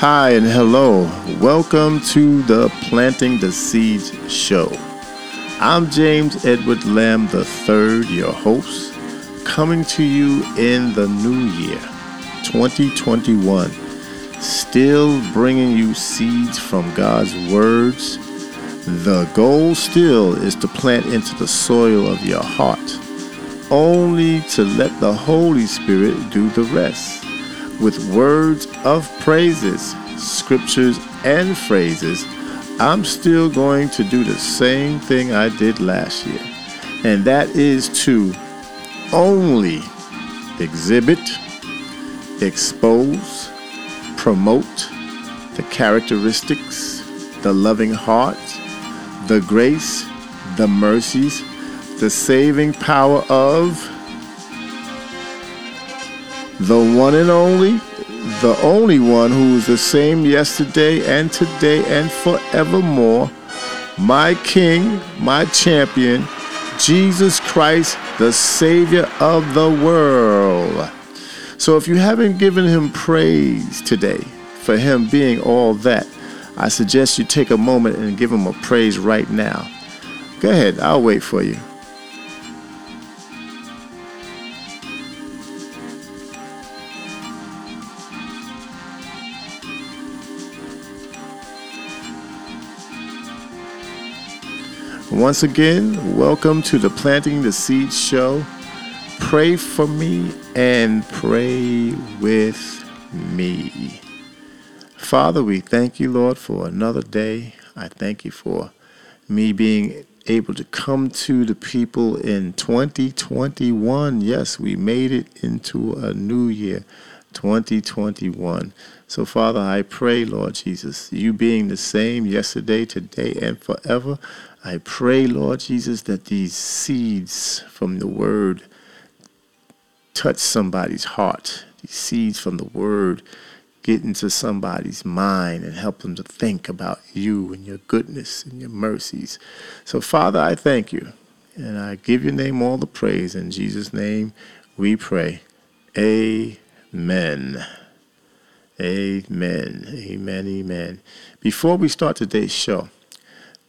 Hi and hello. Welcome to the Planting the Seeds show. I'm James Edward Lamb III, your host, coming to you in the new year, 2021. Still bringing you seeds from God's words. The goal still is to plant into the soil of your heart, only to let the Holy Spirit do the rest with words of praises, scriptures, and phrases, I'm still going to do the same thing I did last year, and that is to only exhibit, expose, promote the characteristics, the loving heart, the grace, the mercies, the saving power of the one and only, the only one who is the same yesterday and today and forevermore, my King, my champion, Jesus Christ, the Savior of the world. So if you haven't given him praise today for him being all that, I suggest you take a moment and give him a praise right now. Go ahead, I'll wait for you. Once again, welcome to the Planting the Seed show. Pray for me and pray with me. Father, we thank you, Lord, for another day. I thank you for me being able to come to the people in 2021. Yes, we made it into a new year, 2021. So, Father, I pray, Lord Jesus, you being the same yesterday, today, and forever, I pray, Lord Jesus, that these seeds from the word touch somebody's heart. These seeds from the word get into somebody's mind and help them to think about you and your goodness and your mercies. So, Father, I thank you and I give your name all the praise. In Jesus' name we pray. Amen. Amen. Amen. Amen. Amen. Before we start today's show,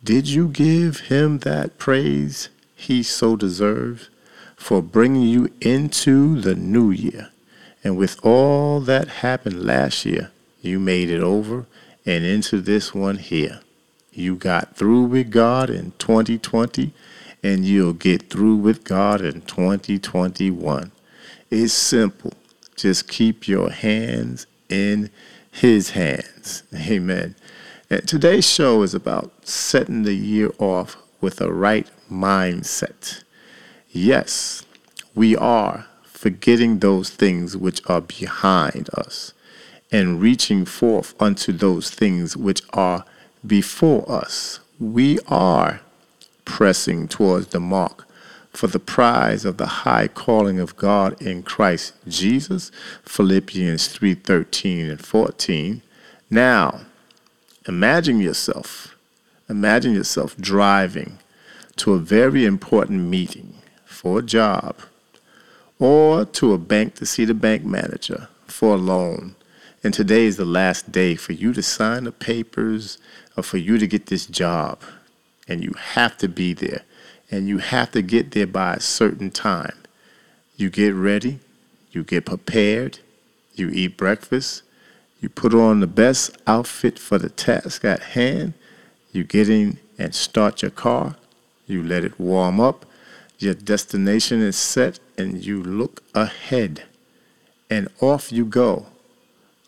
did you give him that praise he so deserves for bringing you into the new year? And with all that happened last year, you made it over and into this one here. You got through with God in 2020, and you'll get through with God in 2021. It's simple. Just keep your hands in His hands. Amen. And today's show is about setting the year off with a right mindset. Yes, we are forgetting those things which are behind us and reaching forth unto those things which are before us. We are pressing towards the mark for the prize of the high calling of God in Christ Jesus. Philippians 3:13 and 14. Now, Imagine yourself, imagine yourself driving to a very important meeting for a job or to a bank to see the bank manager for a loan. And today is the last day for you to sign the papers or for you to get this job. And you have to be there. And you have to get there by a certain time. You get ready, you get prepared, you eat breakfast, you put on the best outfit for the task at hand. You get in and start your car. You let it warm up. Your destination is set, and you look ahead. And off you go,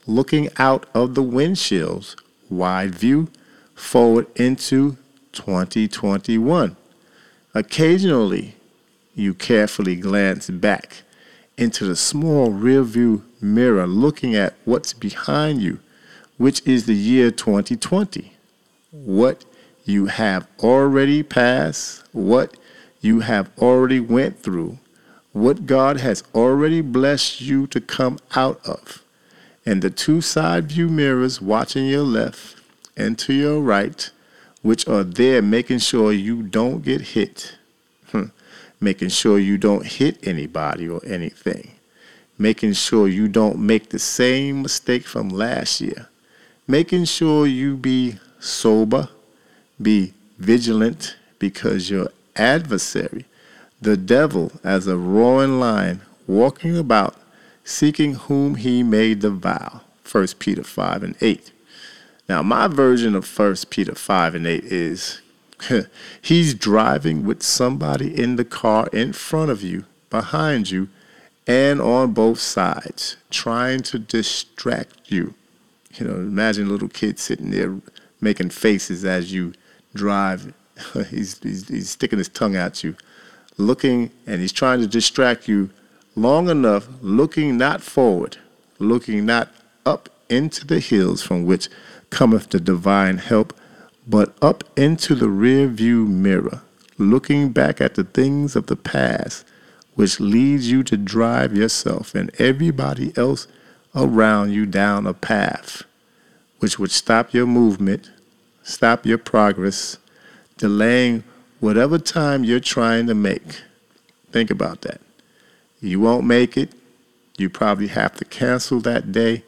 looking out of the windshields, wide view, forward into 2021. Occasionally, you carefully glance back into the small rearview mirror looking at what's behind you, which is the year 2020. What you have already passed, what you have already went through, what God has already blessed you to come out of. And the two side view mirrors watching your left and to your right, which are there making sure you don't get hit, hmm. making sure you don't hit anybody or anything making sure you don't make the same mistake from last year. making sure you be sober, be vigilant, because your adversary, the devil, as a roaring lion, walking about, seeking whom he may devour. 1 Peter 5 and 8. Now, my version of 1 Peter 5 and 8 is he's driving with somebody in the car in front of you, behind you, and on both sides, trying to distract you. You know, imagine a little kid sitting there making faces as you drive. he's, he's, he's sticking his tongue at you, looking, and he's trying to distract you long enough, looking not forward, looking not up into the hills from which cometh the divine help, but up into the rear view mirror, looking back at the things of the past which leads you to drive yourself and everybody else around you down a path which would stop your movement, stop your progress, delaying whatever time you're trying to make. Think about that. You won't make it. You probably have to cancel that day.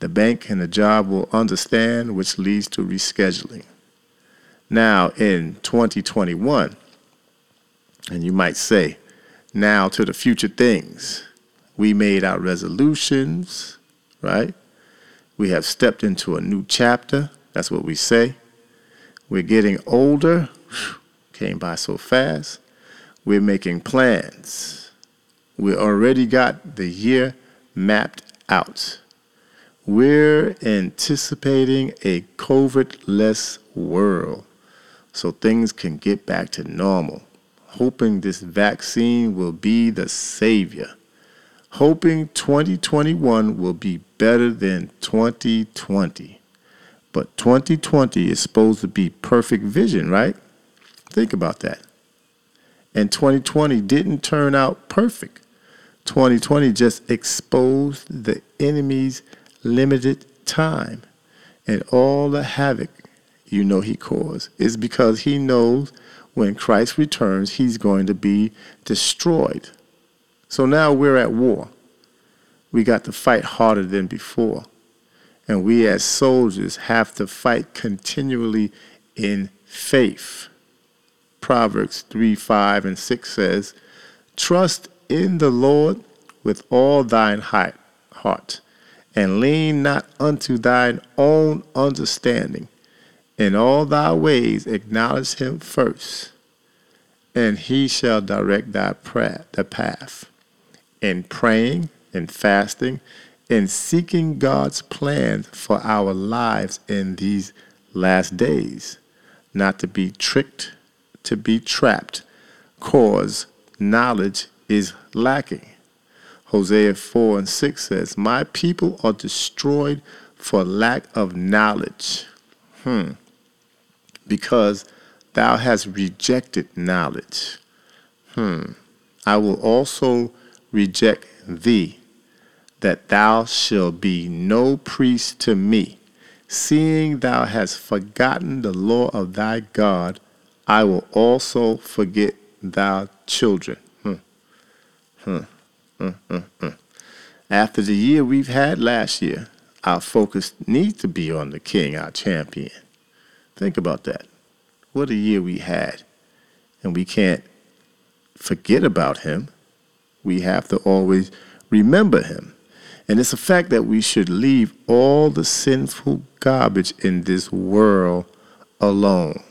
The bank and the job will understand, which leads to rescheduling. Now, in 2021, and you might say, now to the future things. We made our resolutions, right? We have stepped into a new chapter. That's what we say. We're getting older. Came by so fast. We're making plans. We already got the year mapped out. We're anticipating a COVID less world so things can get back to normal hoping this vaccine will be the savior, hoping 2021 will be better than 2020. But 2020 is supposed to be perfect vision, right? Think about that. And 2020 didn't turn out perfect. 2020 just exposed the enemy's limited time and all the havoc you know he caused. Is because he knows when Christ returns, he's going to be destroyed. So now we're at war. We got to fight harder than before. And we as soldiers have to fight continually in faith. Proverbs 3 5 and 6 says, Trust in the Lord with all thine heart, and lean not unto thine own understanding in all thy ways acknowledge him first, and he shall direct thy the path. In praying in fasting in seeking God's plan for our lives in these last days, not to be tricked, to be trapped, cause knowledge is lacking. Hosea 4 and 6 says, My people are destroyed for lack of knowledge. Hmm because thou hast rejected knowledge. Hmm. I will also reject thee, that thou shalt be no priest to me. Seeing thou hast forgotten the law of thy God, I will also forget thy children. Hmm. Hmm. Hmm. Hmm. Hmm. After the year we've had last year, our focus needs to be on the King, our champion. Think about that. What a year we had. And we can't forget about him. We have to always remember him. And it's a fact that we should leave all the sinful garbage in this world alone.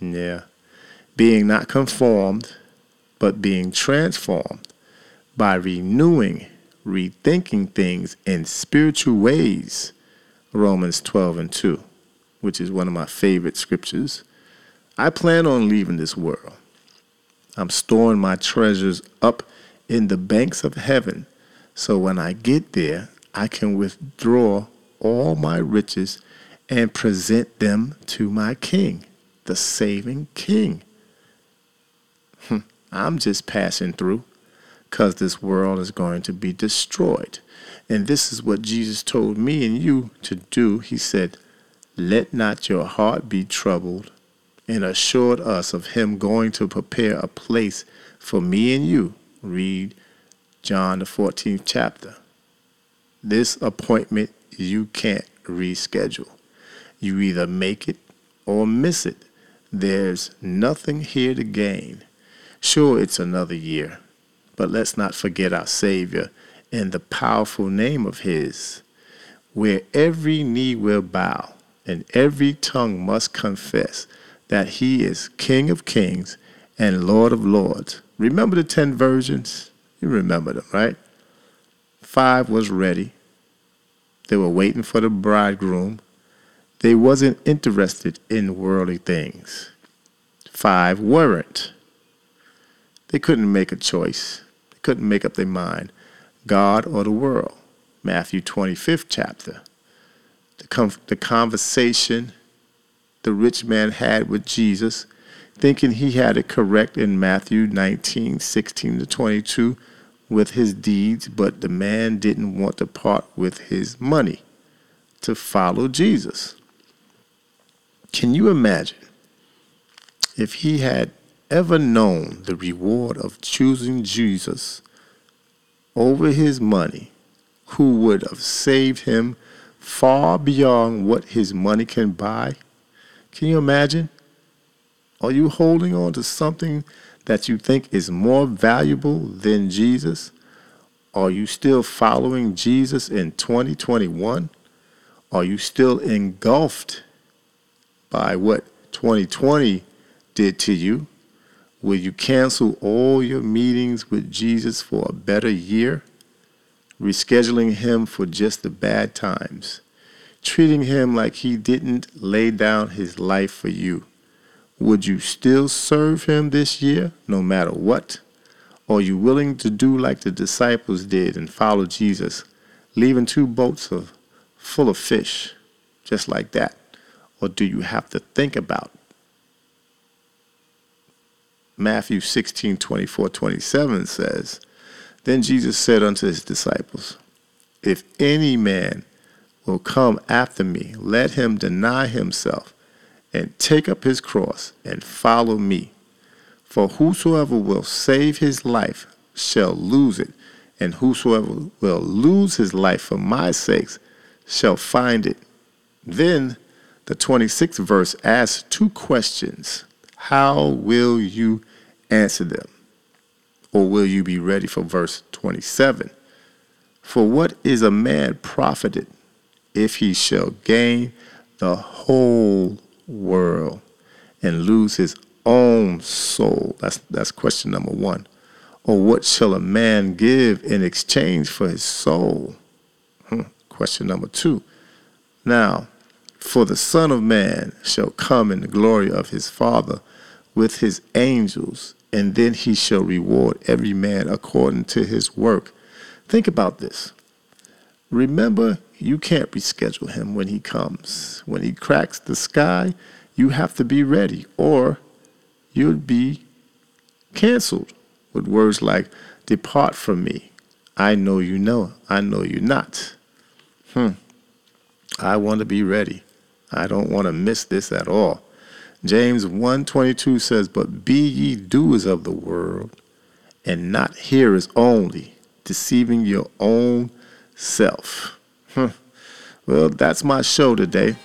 Yeah. Being not conformed, but being transformed by renewing, rethinking things in spiritual ways. Romans 12 and 2 which is one of my favorite scriptures. I plan on leaving this world. I'm storing my treasures up in the banks of heaven, so when I get there, I can withdraw all my riches and present them to my King, the saving King. Hmm. I'm just passing through because this world is going to be destroyed. And this is what Jesus told me and you to do. He said, let not your heart be troubled, and assured us of him going to prepare a place for me and you. Read John the 14th chapter. This appointment you can't reschedule. You either make it or miss it. There's nothing here to gain. Sure, it's another year, but let's not forget our Savior and the powerful name of His, where every knee will bow and every tongue must confess that He is King of kings and Lord of lords. Remember the 10 virgins? You remember them, right? Five was ready. They were waiting for the bridegroom. They wasn't interested in worldly things. Five weren't. They couldn't make a choice. They couldn't make up their mind. God or the world. Matthew 25th chapter. The, com- the conversation the rich man had with Jesus, thinking he had it correct in Matthew 19, 16 to 22 with his deeds, but the man didn't want to part with his money to follow Jesus. Can you imagine if he had ever known the reward of choosing Jesus over his money, who would have saved him far beyond what his money can buy? Can you imagine? Are you holding on to something that you think is more valuable than Jesus? Are you still following Jesus in 2021? Are you still engulfed by what 2020 did to you? Will you cancel all your meetings with Jesus for a better year? Rescheduling him for just the bad times, treating him like he didn't lay down his life for you. Would you still serve him this year, no matter what? Are you willing to do like the disciples did and follow Jesus, leaving two boats of, full of fish, just like that? Or do you have to think about Matthew 16, 24, 27 says, Then Jesus said unto his disciples, If any man will come after me, let him deny himself and take up his cross and follow me. For whosoever will save his life shall lose it, and whosoever will lose his life for my sakes shall find it. Then the 26th verse asks two questions. How will you answer them? Or will you be ready for verse 27? For what is a man profited if he shall gain the whole world and lose his own soul? That's, that's question number one. Or what shall a man give in exchange for his soul? Hmm. Question number two. Now, for the Son of Man shall come in the glory of his Father with his angels, and then he shall reward every man according to his work. Think about this. Remember, you can't reschedule him when he comes. When he cracks the sky, you have to be ready, or you'll be canceled with words like, Depart from me. I know you know. I know you not. Hmm. I want to be ready. I don't want to miss this at all. James 1:22 says, "But be ye doers of the word, and not hearers only, deceiving your own self." Well, that's my show today.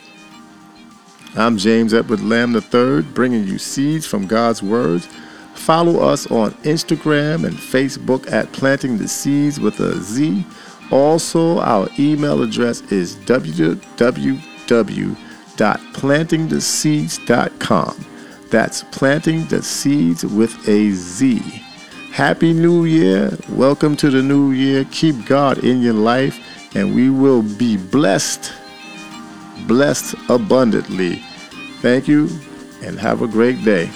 I'm James Edward Lamb III, bringing you seeds from God's words. Follow us on Instagram and Facebook at Planting the Seeds with a Z. Also, our email address is www www.plantingtheseeds.com. That's planting the seeds with a Z. Happy New Year. Welcome to the new year. Keep God in your life, and we will be blessed, blessed abundantly. Thank you, and have a great day.